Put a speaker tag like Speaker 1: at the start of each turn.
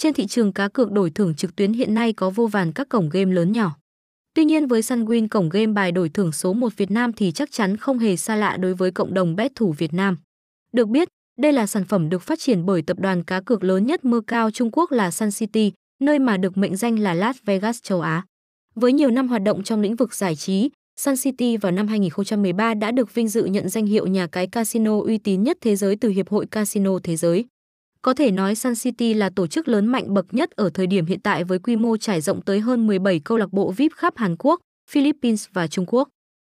Speaker 1: trên thị trường cá cược đổi thưởng trực tuyến hiện nay có vô vàn các cổng game lớn nhỏ. Tuy nhiên với Sunwin cổng game bài đổi thưởng số 1 Việt Nam thì chắc chắn không hề xa lạ đối với cộng đồng bet thủ Việt Nam. Được biết, đây là sản phẩm được phát triển bởi tập đoàn cá cược lớn nhất mơ cao Trung Quốc là Sun City, nơi mà được mệnh danh là Las Vegas châu Á. Với nhiều năm hoạt động trong lĩnh vực giải trí, Sun City vào năm 2013 đã được vinh dự nhận danh hiệu nhà cái casino uy tín nhất thế giới từ Hiệp hội Casino Thế giới. Có thể nói Sun City là tổ chức lớn mạnh bậc nhất ở thời điểm hiện tại với quy mô trải rộng tới hơn 17 câu lạc bộ VIP khắp Hàn Quốc, Philippines và Trung Quốc.